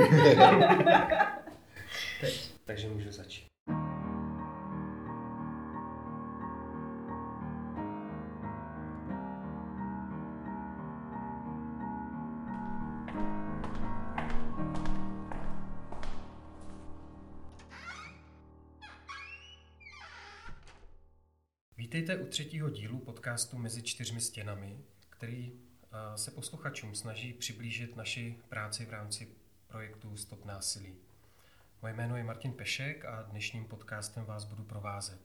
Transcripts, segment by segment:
Takže můžu začít. Vítejte u třetího dílu podcastu Mezi čtyřmi stěnami, který eh, se posluchačům snaží přiblížit naši práci v rámci projektu Stop násilí. Moje jméno je Martin Pešek a dnešním podcastem vás budu provázet.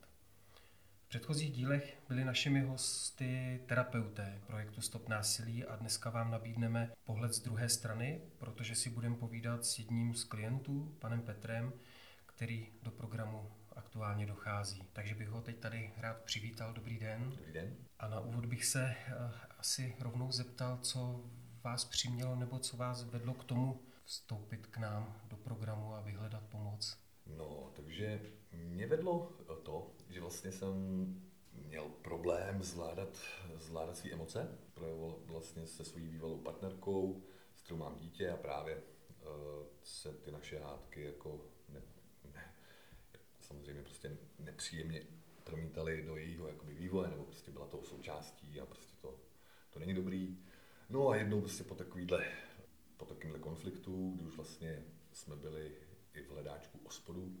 V předchozích dílech byli našimi hosty terapeuté projektu Stop násilí a dneska vám nabídneme pohled z druhé strany, protože si budeme povídat s jedním z klientů, panem Petrem, který do programu aktuálně dochází. Takže bych ho teď tady rád přivítal. Dobrý den. Dobrý den. A na úvod bych se uh, asi rovnou zeptal, co vás přimělo nebo co vás vedlo k tomu vstoupit k nám do programu a vyhledat pomoc. No, takže mě vedlo to, že vlastně jsem měl problém zvládat, zvládat své emoce. Projevil vlastně se svojí bývalou partnerkou, s kterou mám dítě a právě uh, se ty naše hádky jako ne, ne, samozřejmě prostě nepříjemně promítali do jejího jakoby vývoje, nebo prostě byla to součástí a prostě to, to není dobrý. No a jednou prostě po takovýhle, po takovýmhle konfliktu, kdy už vlastně jsme byli i v hledáčku ospodu,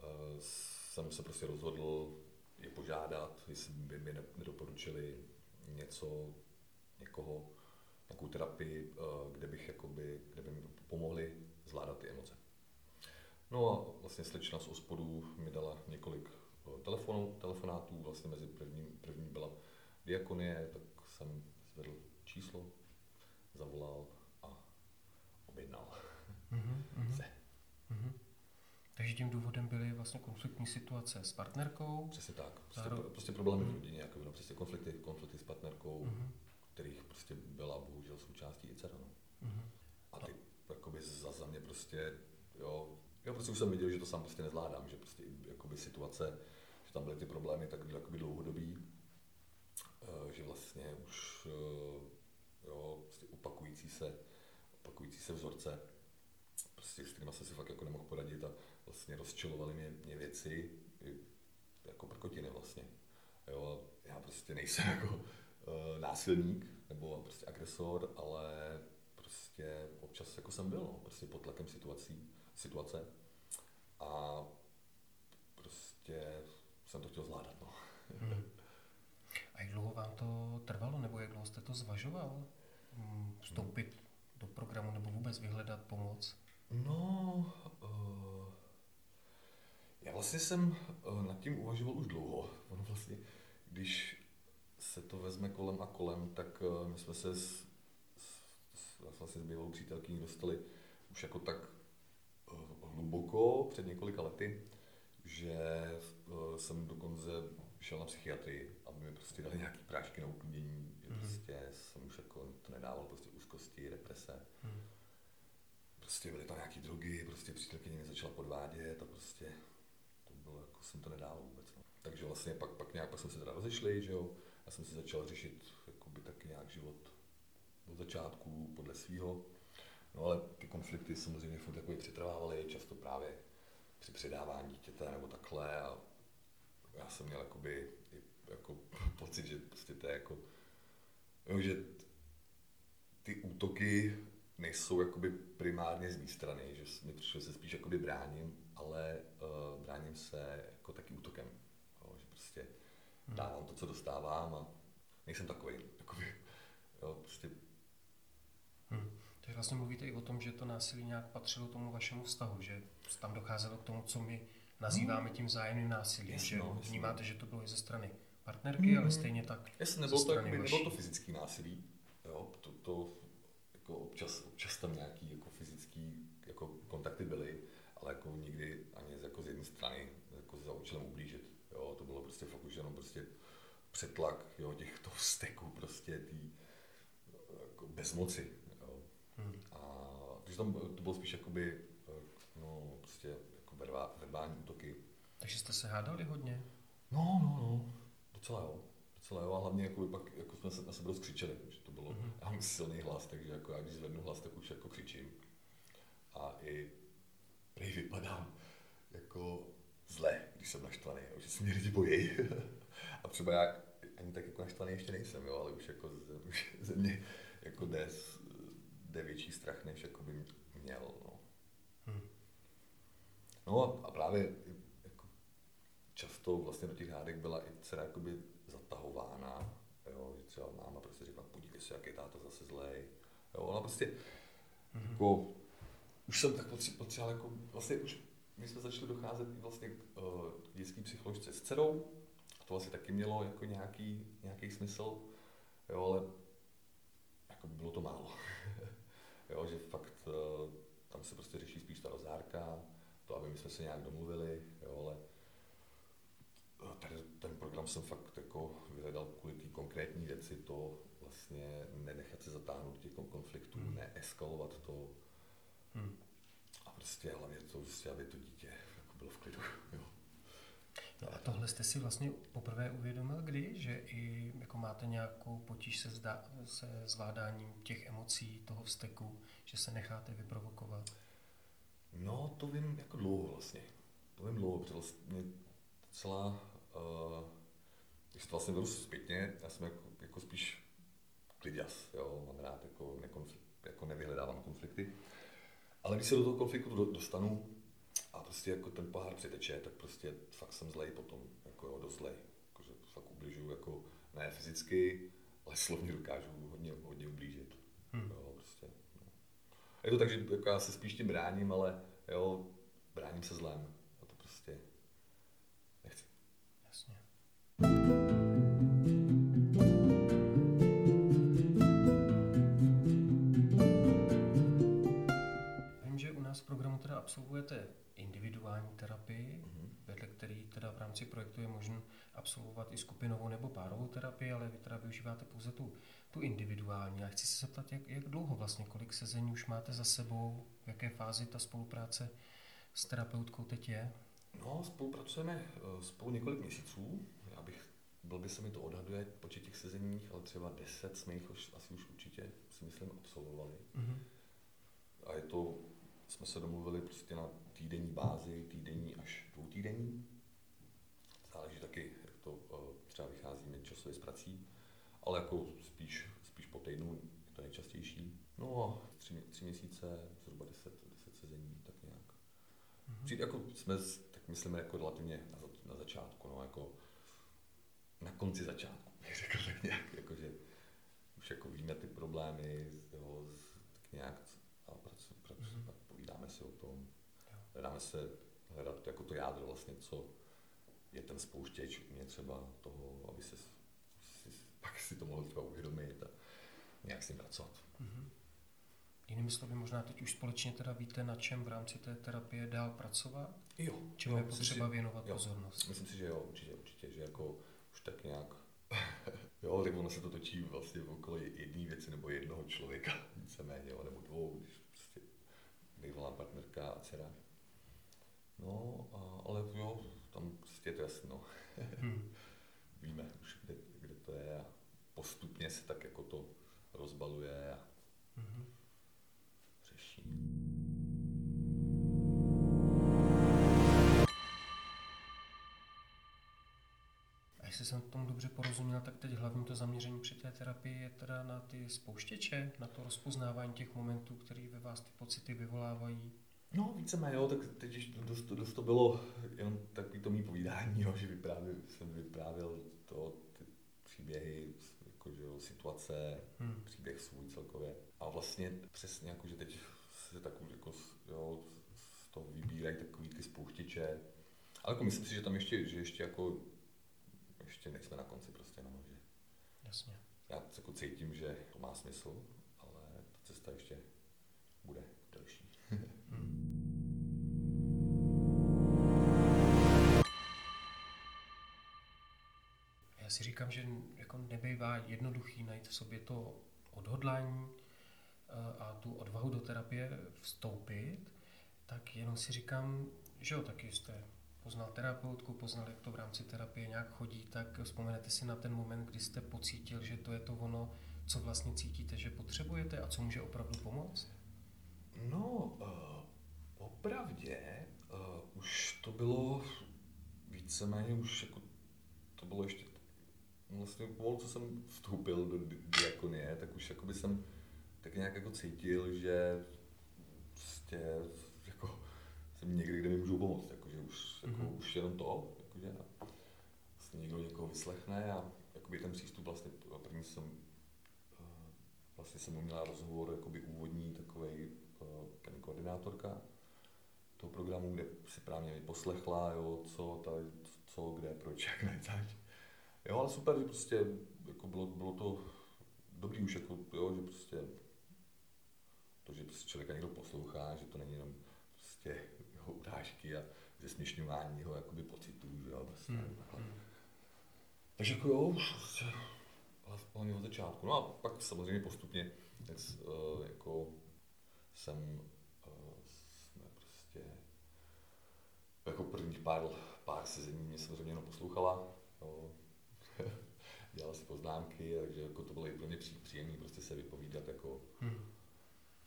eh, jsem se prostě rozhodl je požádat, jestli by mi nedoporučili něco, někoho, nějakou terapii, eh, kde bych jakoby, kde by mi pomohli zvládat ty emoce. No a vlastně slečna z ospodu mi dala několik eh, telefonů, telefonátů, vlastně mezi první, první byla diakonie, tak jsem zvedl číslo, zavolal objednal mm-hmm. se. Mm-hmm. Takže tím důvodem byly vlastně konfliktní situace s partnerkou? Přesně tak. Prostě, Zároveň... prostě problémy mm-hmm. v rodině, jako no, prostě konflikty, konflikty s partnerkou, mm-hmm. kterých prostě byla bohužel součástí i dcera. No. Mm-hmm. A ty jakoby za, za mě prostě, jo, jo, prostě už jsem viděl, že to sám prostě nezvládám, že prostě jakoby situace, že tam byly ty problémy tak jakoby dlouhodobý, eh, že vlastně už eh, jo, prostě opakující se, opakující se vzorce, prostě s kterými jsem si fakt jako nemohl poradit a vlastně rozčilovaly mě, mě věci, jako prkotiny vlastně. Jo, já prostě nejsem jako uh, násilník nebo prostě agresor, ale prostě občas jako jsem byl, no, prostě pod tlakem situací, situace a prostě jsem to chtěl zvládat. No. Hmm. A jak dlouho vám to trvalo, nebo jak dlouho jste to zvažoval? Hmm, vstoupit. Do programu nebo vůbec vyhledat pomoc? No, uh, já vlastně jsem uh, nad tím uvažoval už dlouho. Ono vlastně, když se to vezme kolem a kolem, tak uh, my jsme se s, s, s, vlastně s bývalou přítelkyní dostali už jako tak uh, hluboko před několika lety, že uh, jsem dokonce šel na psychiatrii, aby mi prostě dali nějaký prášky na uklidnění, že prostě jsem už jako to nedával, prostě úzkosti, deprese. Mm-hmm prostě byly tam nějaký drogy, prostě přítelkyně mě začala podvádět a prostě to bylo, jako jsem to nedával vůbec. No. Takže vlastně pak, pak nějak pak jsme se teda rozešli, že jo, já jsem si začal řešit jakoby tak nějak život od začátku podle svého. No ale ty konflikty samozřejmě furt takový přetrvávaly, často právě při předávání dítěte nebo takhle a já jsem měl jakoby, jako pocit, že prostě to je jako, že ty útoky nejsou jakoby primárně z mé strany, že mi přišlo se spíš jakoby bráním, ale uh, bráním se jako taky útokem. Jo, že prostě hmm. dávám to, co dostávám a nejsem takový. Jakoby, jo, prostě. Hmm. Takže vlastně mluvíte i o tom, že to násilí nějak patřilo tomu vašemu vztahu, že tam docházelo k tomu, co my nazýváme hmm. tím vzájemným násilím, jasně, že no, vnímáte, že to bylo i ze strany partnerky, hmm. ale stejně tak Jasně, nebylo to, jakoby, nebylo to fyzický násilí, jo, to, to jako občas, občas tam nějaký jako fyzický jako kontakty byly, ale jako nikdy ani jako z jedné strany jako za účelem ublížit. Jo, to bylo prostě fakt už jenom prostě přetlak jo, těchto vzteků, prostě tý, jako bezmoci. Jo. Hmm. A takže tam to bylo spíš jakoby, no, prostě jako verbá, verbální útoky. Takže jste se hádali hodně? No, no, no, docela jo docela jo, a hlavně jako, pak jako jsme se na sebe dost křičeli, že to bylo, mm-hmm. já mám silný hlas, takže jako já když zvednu hlas, tak už jako křičím. i prej vypadám jako zle, když jsem naštvaný, jo, že se mě lidi bojí. a třeba já ani tak jako naštvaný ještě nejsem, jo, ale už jako ze, už ze mě jako jde, jde větší strach, než jako by měl. No, hmm. no a právě často vlastně do těch hádek byla i dcera jakoby zatahována, jo, že třeba máma prostě řekla, podívej se, jak je táta zase zlej. Jo, ona prostě hmm. jako, už jsem tak potřeboval, jako vlastně už my jsme začali docházet vlastně k uh, dětské psycholožce s dcerou, to asi taky mělo jako nějaký, nějaký smysl, jo, ale jako bylo to málo. jo, že fakt uh, tam se prostě řeší spíš ta rozárka, to, aby my jsme se nějak domluvili, jo, ale tady ten program jsem fakt jako vyhledal kvůli té konkrétní věci, to vlastně nenechat se zatáhnout těch konfliktů, hmm. neeskalovat to. Hmm. A prostě hlavně to, prostě, aby to dítě jako bylo v klidu. Jo. No a tohle jste si vlastně poprvé uvědomil kdy, že i jako máte nějakou potíž se, zda, se zvládáním těch emocí, toho vzteku, že se necháte vyprovokovat? No, to vím jako dlouho vlastně. To vím dlouho, protože vlastně celá, když to vlastně vyrůst zpětně, já jsem jako, jako spíš kliděs, jo, mám rád, jako, nekonflikt, jako nevyhledávám konflikty. Ale když se do toho konfliktu dostanu, a prostě jako ten pohár přiteče, tak prostě fakt jsem zlej potom, jako jo, dost zlej. Jako, že fakt ubližuju, jako ne fyzicky, ale slovně dokážu hodně, hodně ublížit. Hmm. Jo, prostě, no. Je to tak, že jako já se spíš tím bráním, ale jo, bráním se zlem. A to prostě nechci. Jasně. Vím, že u nás v programu teda absolvujete individuální terapii, mm-hmm. vedle který teda v rámci projektu je možné absolvovat i skupinovou nebo párovou terapii, ale vy teda využíváte pouze tu, tu individuální. A chci se zeptat, jak, jak dlouho vlastně, kolik sezení už máte za sebou, v jaké fázi ta spolupráce s terapeutkou teď je? No, spolupracujeme eh, spolu několik měsíců. By se mi to odhaduje počet těch sezeních, ale třeba 10 jsme jich už, asi už určitě, si myslím, absolvovali. Mm-hmm. A je to, jsme se domluvili prostě na týdenní bázi, týdenní až dvoutýdenní. Záleží taky, jak to eh, třeba vycházíme časově z prací, ale jako spíš, spíš po týdnu je to nejčastější. No a tři, tři měsíce, zhruba deset, deset sezení, tak nějak. Mm-hmm. Přijde, jako jsme, tak myslím, jako relativně na, na začátku, no, jako na konci začátku, bych řekl tak nějak, jako, že už jako víme ty problémy, jo, tak nějak a pracu, pracu, mm-hmm. povídáme si o tom, hledáme se hledat jako to jádro vlastně, co je ten spouštěč mě třeba toho, aby se si, pak si to mohl třeba uvědomit a nějak s ním pracovat. Mm-hmm. Jinými slovy, možná teď už společně teda víte, na čem v rámci té terapie dál pracovat? Jo. Čemu jo, je potřeba si, věnovat jo, pozornost? Myslím si, že jo, určitě, určitě, že jako tak nějak jo, tak ono se to točí vlastně okolo jedné věci nebo jednoho člověka, víceméně, nebo dvou, když prostě bývalá partnerka a dcera No, a, ale jo, tam prostě je to jasno. hmm. Víme už, kde, kde to je a postupně se tak jako to rozbaluje a jsem tomu dobře porozuměl, tak teď hlavní to zaměření při té terapii je teda na ty spouštěče, na to rozpoznávání těch momentů, které ve vás ty pocity vyvolávají. No, víceméně, jo, tak teď dost, dost to bylo jenom takový to mý povídání, jo, že vyprávěl, jsem vyprávěl to, ty příběhy, jako, že jo, situace, hmm. příběh svůj celkově. A vlastně přesně jako, že teď se tak jako, jo, z toho vybírají takový ty spouštěče. Ale jako myslím si, že tam ještě, že ještě jako, ještě nejsme na konci prostě, no, že Jasně. Já jako cítím, že to má smysl, ale ta cesta ještě bude delší. Já si říkám, že jako nebývá jednoduchý najít v sobě to odhodlání eh, a tu odvahu do terapie vstoupit, tak jenom si říkám, že jo, taky jste poznal terapeutku, poznal, jak to v rámci terapie nějak chodí, tak vzpomenete si na ten moment, kdy jste pocítil, že to je to ono, co vlastně cítíte, že potřebujete a co může opravdu pomoct? No, uh, popravdě uh, už to bylo víceméně už jako to bylo ještě vlastně pomalu, co jsem vstoupil do diakonie, tak už jakoby jsem tak nějak jako cítil, že prostě jsem někdy, kde mi můžu pomoct, jakože už, jako, mm-hmm. už jenom to, jakože vlastně někdo někoho vyslechne a jakoby ten přístup vlastně první jsem eh, vlastně jsem měla rozhovor jakoby úvodní takový eh, paní koordinátorka toho programu, kde si právě mi poslechla, jo, co, tady, co, kde, proč, jak, ne, zač. Jo, ale super, že prostě jako bylo, bylo to dobrý už, jako, jo, že prostě to, že prostě člověka někdo poslouchá, že to není jenom prostě urážky a zesměšňování jeho jakoby pocitů, že jo, prostě. Hmm. Takže jako jo, už prostě hlavně od začátku. No a pak samozřejmě postupně tak, uh, jako jsem uh, jsme prostě jako prvních pár, pár sezení mě samozřejmě jenom poslouchala, jo, dělala si poznámky, takže jako to bylo i pro mě příjemné prostě se vypovídat jako hmm.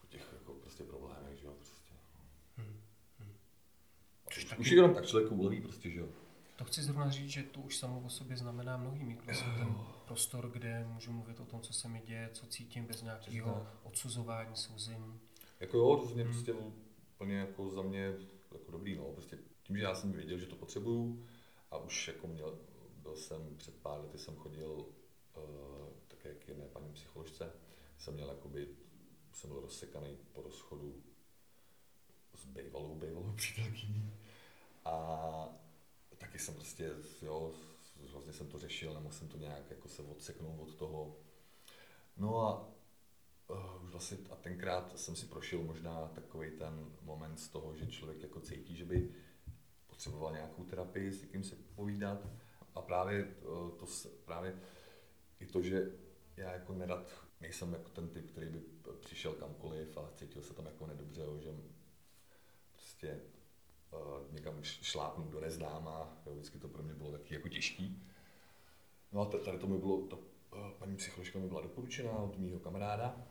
o těch jako prostě problémech, že jo, prostě. Už, taky... už jenom tak člověku uleví prostě, že jo. To chci zrovna říct, že to už samo o sobě znamená mnohý mít vlastně ten prostor, kde můžu mluvit o tom, co se mi děje, co cítím bez nějakého odsuzování, souzení. Jako jo, to mě hmm. prostě úplně jako za mě jako dobrý, no, prostě tím, že já jsem věděl, že to potřebuju a už jako měl, byl jsem před pár lety jsem chodil uh, také k jedné paní psycholožce, jsem měl jakoby, jsem byl rozsekaný po rozchodu s bejvalou, bejvalou přítelkyní a taky jsem prostě, jo, vlastně jsem to řešil, nemohl jsem to nějak jako se odseknout od toho. No a uh, už vlastně a tenkrát jsem si prošel možná takový ten moment z toho, že člověk jako cítí, že by potřeboval nějakou terapii, s někým se povídat. A právě uh, to, právě i to, že já jako nerad nejsem jako ten typ, který by přišel kamkoliv a cítil se tam jako nedobře, že prostě někam šlápnout do neznáma, jo, vždycky to pro mě bylo taky jako těžký. No a tady to mi bylo, ta uh, paní psycholožka mi byla doporučena od mého kamaráda,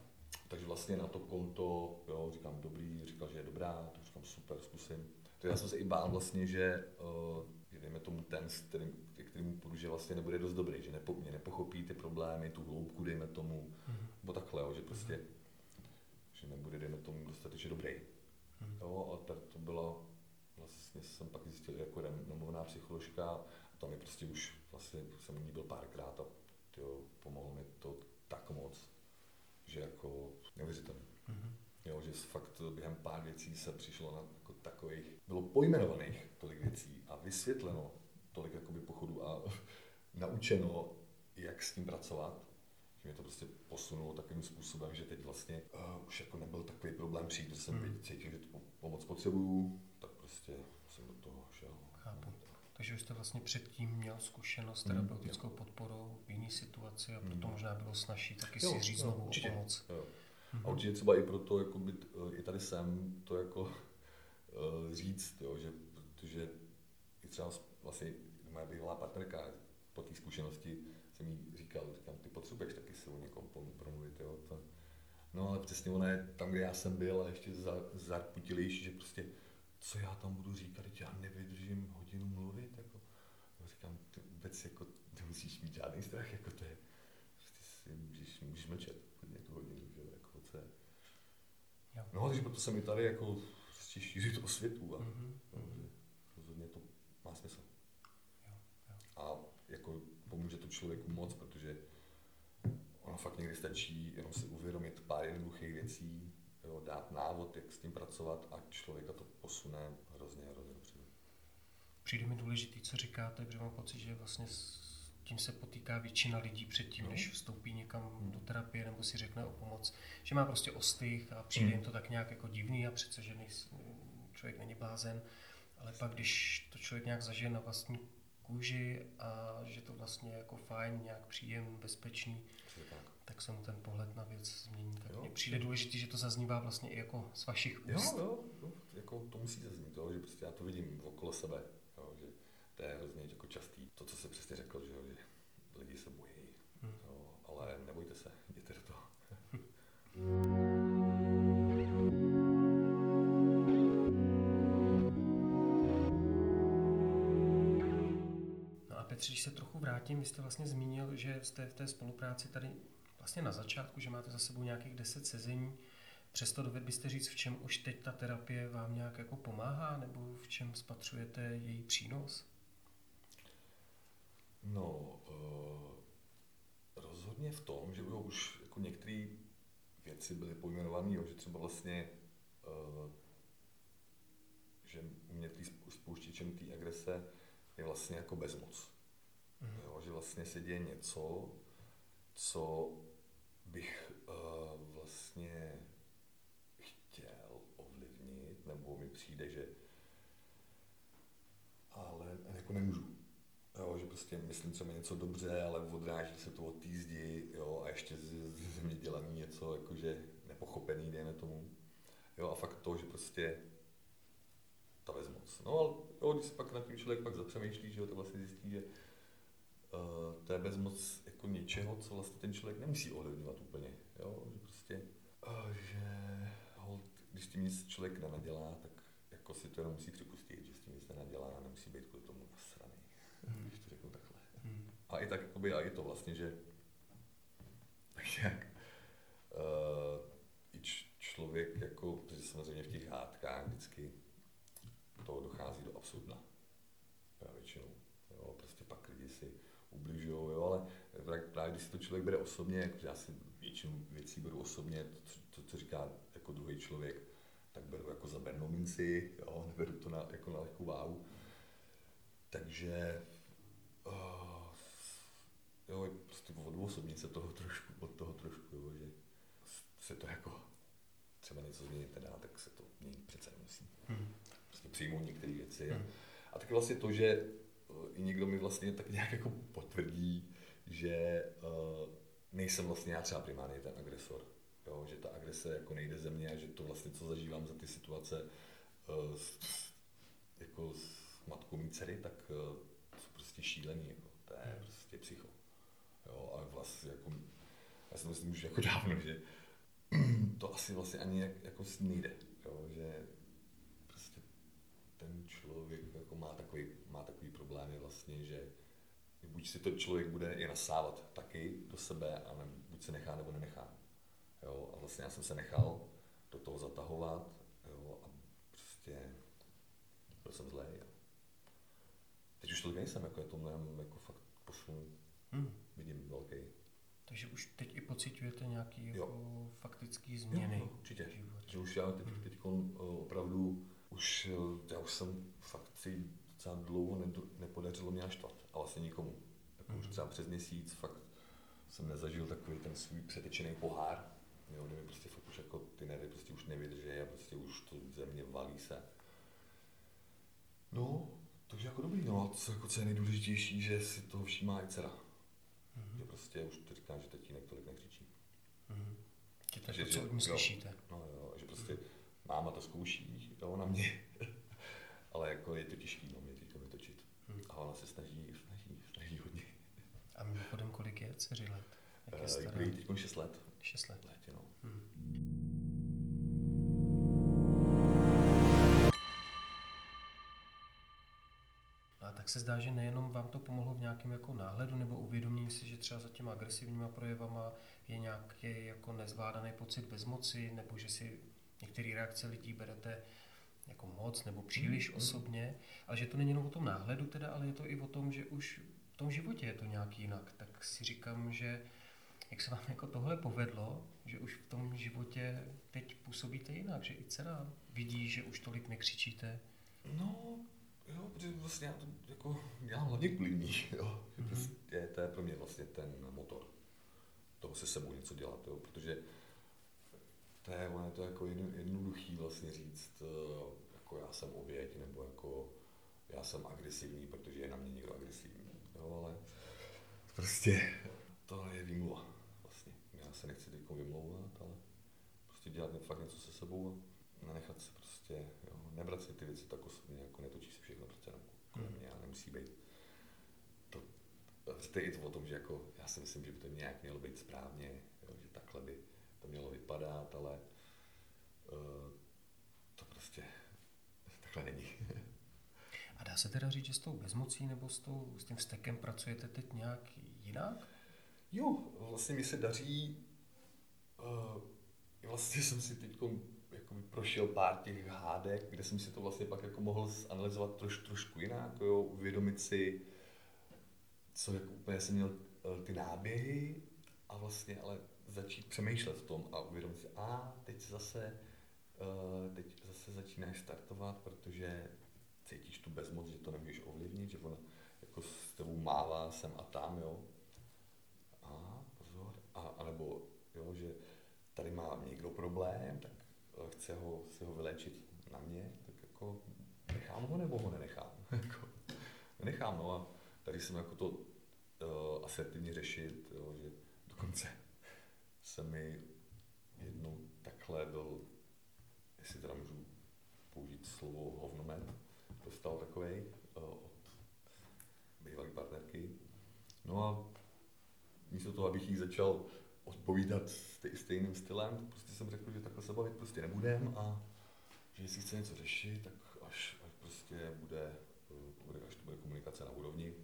takže vlastně na to konto, jo, říkám dobrý, říkal, že je dobrá, tak říkám super, zkusím. To já jsem se i bál vlastně, že, uh, dejme tomu ten, který, kterým půjdu, že vlastně nebude dost dobrý, že nepo, mě nepochopí ty problémy, tu hloubku, dejme tomu, mm-hmm. nebo takhle, jo, že prostě, mm-hmm. že nebude, dejme tomu, dostatečně dobrý. Mm-hmm. Jo, a tak to bylo, vlastně jsem pak zjistil jako renomovaná psycholožka a tam mi prostě už vlastně jsem u ní byl párkrát a tyjo, pomohlo mi to tak moc, že jako neuvěřitelné. Mm-hmm. Jo, že fakt během pár věcí se přišlo na jako takových, bylo pojmenovaných tolik věcí a vysvětleno tolik jakoby pochodu a naučeno, jak s tím pracovat, že mě to prostě posunulo takovým způsobem, že teď vlastně uh, už jako nebyl takový problém přijít, že jsem hmm. cítil, že tu pomoc potřebuju, tak prostě jsem do toho šel. Chápu. Takže už jste vlastně předtím měl zkušenost s hmm, terapeutickou podporou v jiné situaci a proto hmm. možná bylo snažší taky jo, si říct znovu o pomoc. Jo. A určitě třeba i proto, jako být, eh, i tady jsem, to jako uh, říct, jo, že, protože i třeba vlastně moje bývalá partnerka po té zkušenosti jsem jí říkal, říkám, ty potřebuješ taky si o někom promluvit, jo, to, No ale přesně ono je tam, kde já jsem byl a ještě zarputilější, že prostě co já tam budu říkat, teď já nevydržím hodinu mluvit, jako, no, říkám, ty vůbec jako nemusíš mít žádný strach, jako to je, prostě si můžeš, můžeš mlčet hodně tu hodinu, že jako co je. No, takže proto jsem i tady jako prostě šířit o světu a mm-hmm. no, že rozhodně to má smysl. Jo, jo. A jako pomůže to člověku moc, protože ono fakt někdy stačí jenom si uvědomit pár jednoduchých věcí, jo, dát návod, jak s tím pracovat a člověka to posune hrozně, hrozně dopředu. Přijde mi důležitý, co říkáte, protože mám pocit, že vlastně s tím se potýká většina lidí předtím, no. než vstoupí někam hmm. do terapie nebo si řekne o pomoc, že má prostě ostych a přijde hmm. jim to tak nějak jako divný a přece, že nejs, člověk není blázen, ale pak, když to člověk nějak zažije na vlastní kůži a že to vlastně jako fajn, nějak příjem, bezpečný, tak se mu ten pohled na věc změní. Tak mně přijde důležité, že to zaznívá vlastně i jako z vašich úst. Jo, jo, jo jako to musí zaznít, jo, že prostě já to vidím okolo sebe, jo, že to je hrozně jako častý. To, co se přesně řekl, že, jo, že lidi se bojí, hmm. jo, ale nebojte se, jděte do toho. Petře, když se trochu vrátím, vy jste vlastně zmínil, že jste v té spolupráci tady vlastně na začátku, že máte za sebou nějakých deset sezení. Přesto doved byste říct, v čem už teď ta terapie vám nějak jako pomáhá, nebo v čem spatřujete její přínos? No, uh, rozhodně v tom, že už jako některé věci byly pojmenované, že třeba vlastně uh, že u mě tý spouštěčem té agrese je vlastně jako bezmoc. Mm. Jo, že vlastně se děje něco, co bych uh, vlastně chtěl ovlivnit, nebo mi přijde, že ale jako nemůžu. Jo, že prostě myslím třeba něco dobře, ale odráží se to od té zdi, jo, a ještě ze mě dělaný něco jakože nepochopený, dejme tomu. Jo, a fakt to, že prostě ta bezmoc. No ale jo, když se pak na tím člověk pak zapřemýšlí, že jo, to vlastně zjistí, že to je bezmoc jako něčeho, co vlastně ten člověk nemusí ovlivňovat úplně. Jo? Že prostě, uh, že hold, když tím nic člověk nenadělá, tak jako si to jenom musí připustit, že s tím nic nenadělá a nemusí být kvůli tomu nasraný, hmm. když to řeknu takhle. Hmm. A i tak, jakoby, a i to vlastně, že tak jak uh, i člověk, jako, protože samozřejmě v těch hádkách vždycky to dochází do absurdna. Já většinou. Jo, prostě pak lidi si ubližují, jo, ale právě když si to člověk bere osobně, já si většinu věcí beru osobně, to, to, co říká jako druhý člověk, tak beru jako za bernou minci, jo, neberu to na, jako na lehkou váhu. Takže uh, jo, prostě od osobně se toho trošku, od toho trošku, jo, že se to jako třeba něco změnit nedá, tak se to měnit přece nemusí. Hmm prostě přijmout některé věci. Hmm. A taky vlastně to, že eh, i někdo mi vlastně tak nějak jako potvrdí, že uh, nejsem vlastně já třeba primárně ten agresor. Jo? Že ta agrese jako nejde ze mě a že to vlastně, co zažívám za ty situace uh, s, jako s matkou mý dcery, tak uh, jsou prostě šílený. Jako. To je hmm. prostě psycho. Jo? A vlastně jako, já si myslím, že jako dávno, že to asi vlastně ani jak, jako nejde. Jo? Že ten člověk jako má takový, má takový problémy vlastně, že buď si to člověk bude i nasávat taky do sebe, a ne, buď se nechá nebo nenechá. Jo, a vlastně já jsem se nechal do toho zatahovat jo, a prostě byl jsem zlej. Jo. Teď už tolik nejsem, jako je to mnohem jako fakt posun, hmm. vidím velký. Takže už teď i pocitujete nějaký jako faktický změny? Jo, určitě. Že už já teď, hmm. teď opravdu už, já už jsem fakt si docela dlouho nepodařilo mě naštvat. A vlastně nikomu. Už třeba přes měsíc fakt jsem nezažil takový ten svůj přetečený pohár, jo, kde mi prostě fakt už jako ty nervy prostě už nevydrží a prostě už to ze mě valí se. No, takže jako dobrý, no a co, jako, co je nejdůležitější, že si toho všímá i dcera. Mm-hmm. Že prostě už to říká, že tatínek tolik nekřičí. Mm-hmm. Takže, to, co od ní slyšíte. No jo, že prostě mm-hmm máma to zkouší, jo, na mě. Ale jako je to těžký, no, mě teďka vytočit. Hmm. A ona se snaží, snaží hodně. A mimochodem kolik je dceři let? Jak je uh, teď 6 let. 6 let. Létě, no. Hmm. A tak se zdá, že nejenom vám to pomohlo v nějakém jako náhledu nebo uvědomění si, že třeba za těma agresivníma projevama je nějaký jako nezvládaný pocit bezmoci, nebo že si některé reakce lidí berete jako moc nebo příliš mm. osobně, ale že to není jenom o tom náhledu teda, ale je to i o tom, že už tom životě je to nějak jinak. Tak si říkám, že jak se vám jako tohle povedlo, že už v tom životě teď působíte jinak, že i dcera vidí, že už tolik nekřičíte. No, jo, protože vlastně já to jako dělám hlavně kvůli ní, jo. Mm-hmm. Prostě, to je pro mě vlastně ten motor toho se sebou něco dělat, jo, protože to je, ono je to jako jednoduchý vlastně říct, eh, jako já jsem oběť, nebo jako já jsem agresivní, protože je na mě někdo agresivní. Jo, ale prostě to je výmluva vlastně. Já se nechci teď vymlouvat, ale prostě dělat fakt něco se sebou a nenechat se prostě, jo, nebrat si ty věci tak osobně, jako netočí se všechno přece jenom kolem mě a nemusí být. To, to je i to o tom, že jako, já si myslím, že by to nějak mělo být správně, jo, že takhle by to mělo vypadat, ale uh, to prostě takhle není. A dá se teda říct, že s tou bezmocí nebo s, tou, s tím stekem pracujete teď nějak jinak? Jo, vlastně mi se daří, uh, vlastně jsem si teď prošel pár těch hádek, kde jsem si to vlastně pak jako mohl analyzovat troš, trošku jinak, jo, uvědomit si, co jako úplně jsem měl eh, ty náběhy a vlastně ale začít přemýšlet v tom a uvědomit si, a teď zase, uh, teď zase začínáš startovat, protože cítíš tu bezmoc, že to nemůžeš ovlivnit, že ona jako s tebou mává sem a tam, jo. A pozor, a, anebo jo, že tady má někdo problém, tak uh, chce ho, chce ho vylečit na mě, tak jako nechám ho nebo ho nenechám. Jako, nenechám, no a tady jsem jako to uh, asertivně řešit, jo, že dokonce se mi jednou takhle byl, jestli teda můžu použít slovo hovnomet, dostal takový uh, od bývalé partnerky. No a místo toho, abych jí začal odpovídat stejným stylem, prostě jsem řekl, že takhle se bavit prostě nebudem a že jestli chce něco řešit, tak až, až prostě bude, bude, až to bude komunikace na úrovni.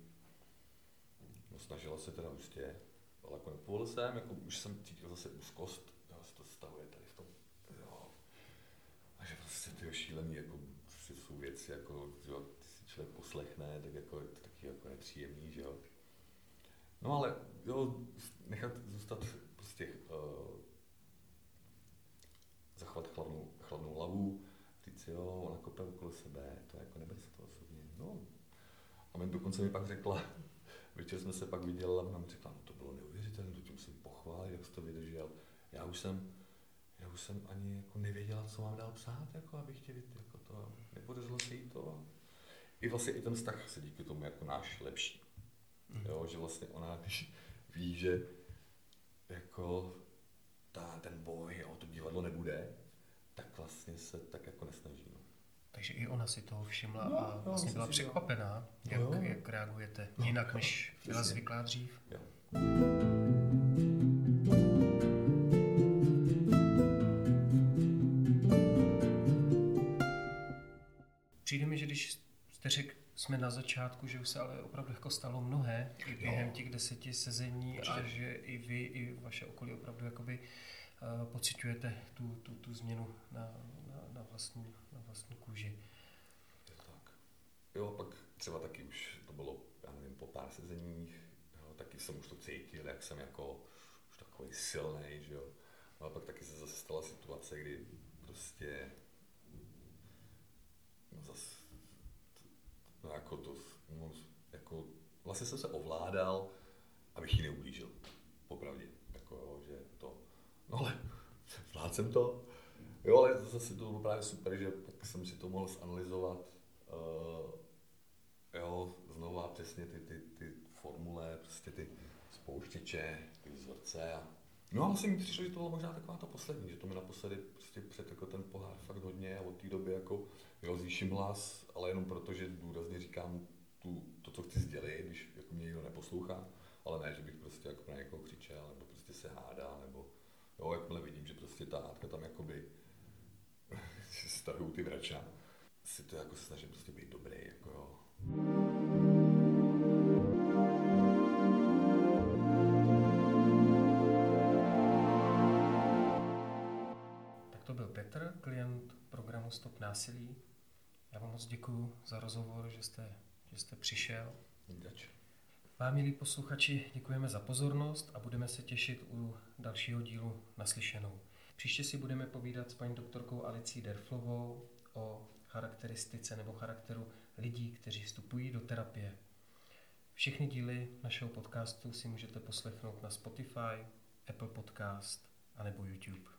No, snažila se teda prostě ale jako nepovolil jsem, jako už jsem cítil zase úzkost, jo, se to stavuje tady v tom, jo. A že prostě ty šílený, jako prostě jsou věci, jako, jo, si člověk poslechne, tak jako je to taky jako nepříjemný, že jo. No ale jo, nechat zůstat prostě uh, zachovat chladnou, chladnou hlavu, říct jo, ona kope okolo sebe, to jako neber se to osobně. No. A mi dokonce mi pak řekla, večer jsme se pak viděli a ona mi řekla, no to bylo neuvěřitelné, to tím jsem pochválil, jak jsi to vydržel. Já už jsem, už jsem ani jako nevěděla, co mám dál psát, jako abych tě jako to, nepodařilo se jí to. I vlastně i ten vztah se díky tomu jako náš lepší. Mm. Jo, že vlastně ona, když ví, že jako ta, ten boj, jo, to divadlo nebude, tak vlastně se tak jako nesnaží. No. Takže i ona si toho všimla no, a vlastně byla překvapená, jak, jak reagujete, no, jinak než byla zvyklá dřív. Jo. Jste řekl, jsme na začátku, že už se ale opravdu jako stalo mnohé i během těch deseti sezení Určitě. a že i vy, i vaše okolí opravdu jakoby uh, pociťujete tu, tu, tu změnu na, na, na, vlastní, na vlastní kůži. Je tak. Jo, pak třeba taky už to bylo, já nevím, po pár sezeních, jo, taky jsem už to cítil, jak jsem jako už takový silný, že jo. No a pak taky se zase stala situace, kdy prostě no zase no jako to, no, jako, vlastně jsem se ovládal, abych jí neublížil, popravdě, jako, že to, no ale zvládl jsem to, jo, ale zase to bylo právě super, že tak jsem si to mohl zanalizovat, uh, jo, znova přesně ty, ty, ty formule, prostě ty spouštěče, ty vzorce a No a mi přišlo, že to bylo možná taková ta poslední, že to mi naposledy prostě před jako ten pohár fakt hodně a od té doby jako jo, zvýším hlas, ale jenom proto, že důrazně říkám tu, to, co chci sdělit, když jako mě někdo neposlouchá, ale ne, že bych prostě jako na někoho křičel, nebo prostě se hádá, nebo jo, jakmile vidím, že prostě ta hádka tam jakoby stahují ty vrača, si to jako snažím prostě být dobrý, jako jo. Programu Stop násilí. Já vám moc děkuji za rozhovor, že jste, že jste přišel. Děč. Vám, milí posluchači, děkujeme za pozornost a budeme se těšit u dalšího dílu naslyšenou. Příště si budeme povídat s paní doktorkou Alicí Derflovou o charakteristice nebo charakteru lidí, kteří vstupují do terapie. Všechny díly našeho podcastu si můžete poslechnout na Spotify, Apple Podcast a nebo YouTube.